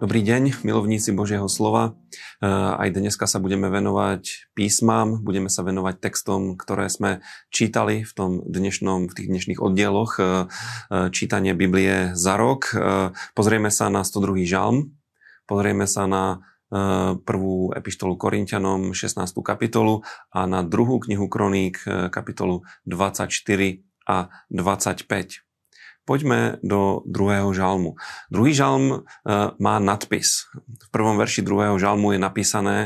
Dobrý deň, milovníci Božieho slova. E, aj dneska sa budeme venovať písmam, budeme sa venovať textom, ktoré sme čítali v, tom dnešnom, v tých dnešných oddieloch e, e, čítanie Biblie za rok. Pozrieme sa na 102. žalm, pozrieme sa na prvú epištolu Korintianom, 16. kapitolu a na druhú knihu Kroník, kapitolu 24 a 25. Poďme do druhého žalmu. Druhý žalm e, má nadpis. V prvom verši druhého žalmu je napísané,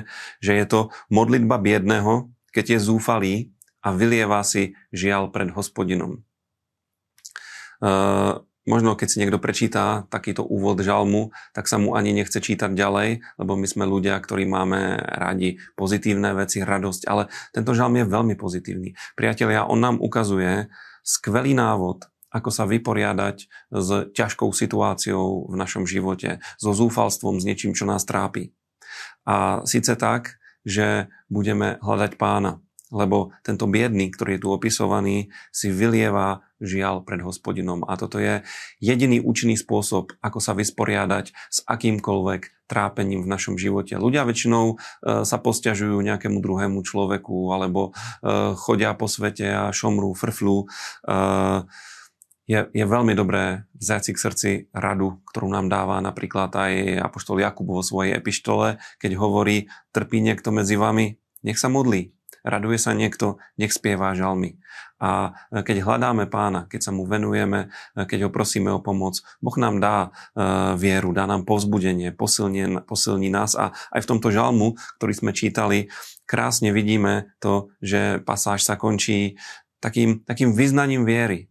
že je to modlitba biedného, keď je zúfalý a vylieva si žial pred hospodinom. E, možno keď si niekto prečíta takýto úvod žalmu, tak sa mu ani nechce čítať ďalej, lebo my sme ľudia, ktorí máme radi pozitívne veci, radosť, ale tento žalm je veľmi pozitívny. Priatelia, on nám ukazuje skvelý návod, ako sa vyporiadať s ťažkou situáciou v našom živote, so zúfalstvom, s niečím, čo nás trápi. A síce tak, že budeme hľadať pána, lebo tento biedný, ktorý je tu opisovaný, si vylieva žial pred hospodinom. A toto je jediný účinný spôsob, ako sa vysporiadať s akýmkoľvek trápením v našom živote. Ľudia väčšinou e, sa posťažujú nejakému druhému človeku alebo e, chodia po svete a šomrú, frflú. E, je, je veľmi dobré vziať si k srdci radu, ktorú nám dáva napríklad aj Apoštol Jakub vo svojej epištole, keď hovorí, trpí niekto medzi vami, nech sa modlí. Raduje sa niekto, nech spieva žalmy. A keď hľadáme pána, keď sa mu venujeme, keď ho prosíme o pomoc, Boh nám dá e, vieru, dá nám povzbudenie, posilní, posilní nás. A aj v tomto žalmu, ktorý sme čítali, krásne vidíme to, že pasáž sa končí takým, takým vyznaním viery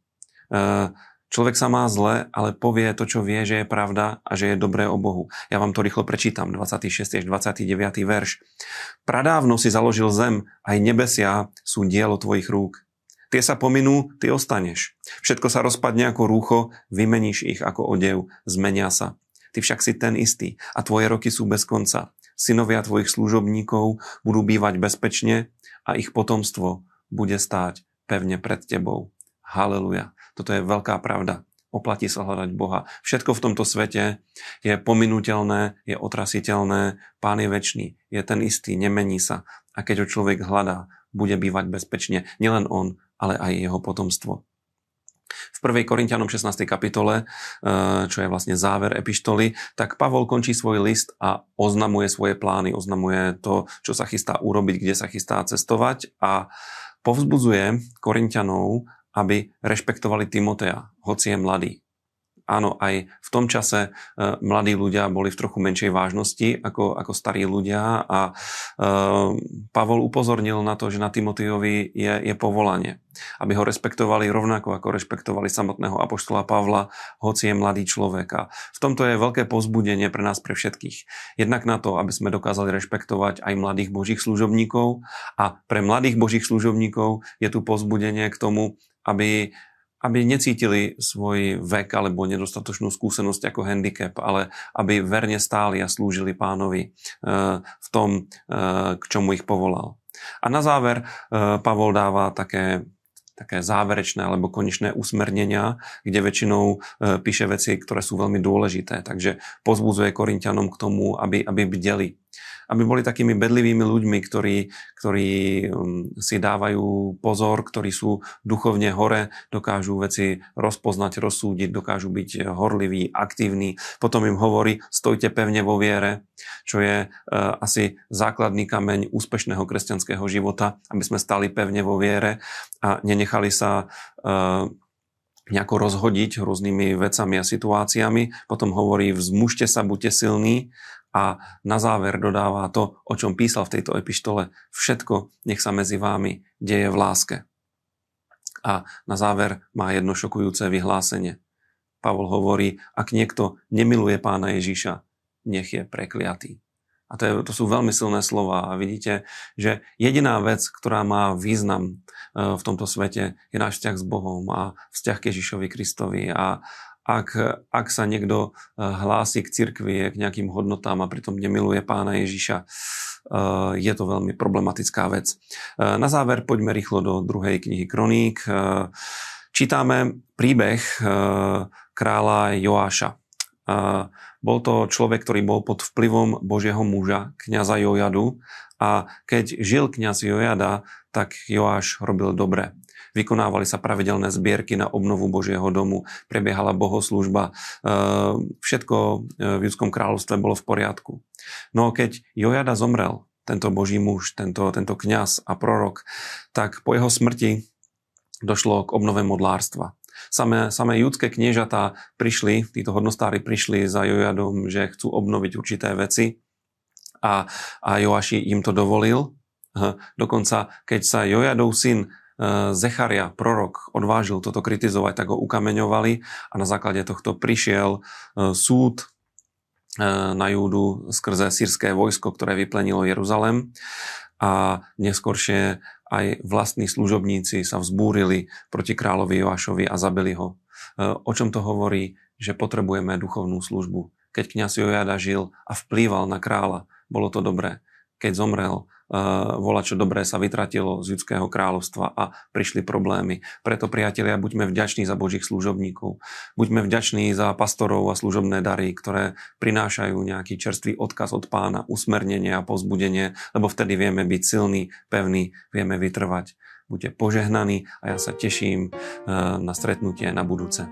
Človek sa má zle, ale povie to, čo vie, že je pravda a že je dobré o Bohu. Ja vám to rýchlo prečítam, 26. až 29. verš. Pradávno si založil zem, aj nebesia sú dielo tvojich rúk. Tie sa pominú, ty ostaneš. Všetko sa rozpadne ako rúcho, vymeníš ich ako odev, zmenia sa. Ty však si ten istý a tvoje roky sú bez konca. Synovia tvojich služobníkov budú bývať bezpečne a ich potomstvo bude stáť pevne pred tebou. Haleluja. Toto je veľká pravda. Oplatí sa hľadať Boha. Všetko v tomto svete je pominuteľné, je otrasiteľné, Pán je väčší, je ten istý, nemení sa. A keď ho človek hľadá, bude bývať bezpečne. Nielen on, ale aj jeho potomstvo. V 1. Korintianom 16. kapitole, eh, čo je vlastne záver epištoly, tak Pavol končí svoj list a oznamuje svoje plány, oznamuje to, čo sa chystá urobiť, kde sa chystá cestovať a povzbudzuje Korintianov, aby rešpektovali Timotea, hoci je mladý. Áno, aj v tom čase e, mladí ľudia boli v trochu menšej vážnosti ako, ako starí ľudia a e, Pavol upozornil na to, že na Timotejovi je, je povolanie. Aby ho respektovali rovnako ako rešpektovali samotného apoštola Pavla, hoci je mladý človek. A v tomto je veľké pozbudenie pre nás, pre všetkých. Jednak na to, aby sme dokázali rešpektovať aj mladých božích služobníkov a pre mladých božích služobníkov je tu pozbudenie k tomu, aby, aby necítili svoj vek alebo nedostatočnú skúsenosť ako handicap, ale aby verne stáli a slúžili pánovi eh, v tom, eh, k čomu ich povolal. A na záver eh, Pavol dáva také také záverečné alebo konečné usmernenia, kde väčšinou píše veci, ktoré sú veľmi dôležité. Takže pozbudzuje Korintianom k tomu, aby, aby bdeli, aby boli takými bedlivými ľuďmi, ktorí, ktorí um, si dávajú pozor, ktorí sú duchovne hore, dokážu veci rozpoznať, rozsúdiť, dokážu byť horliví, aktívni. Potom im hovorí, stojte pevne vo viere, čo je uh, asi základný kameň úspešného kresťanského života, aby sme stali pevne vo viere a nenechali sa uh, nejako rozhodiť rôznymi vecami a situáciami. Potom hovorí, vzmužte sa, buďte silní a na záver dodáva to, o čom písal v tejto epištole. Všetko nech sa medzi vámi deje v láske. A na záver má jedno šokujúce vyhlásenie. Pavol hovorí, ak niekto nemiluje pána Ježiša, nech je prekliatý. A to, je, to sú veľmi silné slova. A vidíte, že jediná vec, ktorá má význam e, v tomto svete, je náš vzťah s Bohom a vzťah k Ježišovi Kristovi. A, ak, ak sa niekto eh, hlási k cirkvi, k nejakým hodnotám a pritom nemiluje pána Ježiša, eh, je to veľmi problematická vec. Eh, na záver poďme rýchlo do druhej knihy Kroník. Čítame príbeh kráľa Joáša. Bol to človek, ktorý bol pod vplyvom Božieho muža, kniaza Jojadu a keď žil kniaz Jojada, tak Joáš robil dobre. Vykonávali sa pravidelné zbierky na obnovu Božieho domu, prebiehala bohoslužba, všetko v judskom kráľovstve bolo v poriadku. No keď Jojada zomrel, tento Boží muž, tento, tento kňaz a prorok, tak po jeho smrti došlo k obnove modlárstva. Samé, samé judské kniežatá prišli, títo hodnostári prišli za Jojadom, že chcú obnoviť určité veci a, a Joaši im to dovolil. Dokonca, keď sa Jojadov syn e, Zecharia, prorok, odvážil toto kritizovať, tak ho ukameňovali a na základe tohto prišiel e, súd e, na Júdu skrze sírské vojsko, ktoré vyplenilo Jeruzalem a neskôršie aj vlastní služobníci sa vzbúrili proti kráľovi Joášovi a zabili ho. O čom to hovorí? Že potrebujeme duchovnú službu. Keď kniaz Jojada žil a vplýval na kráľa, bolo to dobré. Keď zomrel, vola čo dobré sa vytratilo z ľudského kráľovstva a prišli problémy. Preto, priatelia, buďme vďační za Božích služobníkov. Buďme vďační za pastorov a služobné dary, ktoré prinášajú nejaký čerstvý odkaz od pána, usmernenie a pozbudenie, lebo vtedy vieme byť silní, pevní, vieme vytrvať. Buďte požehnaní a ja sa teším na stretnutie na budúce.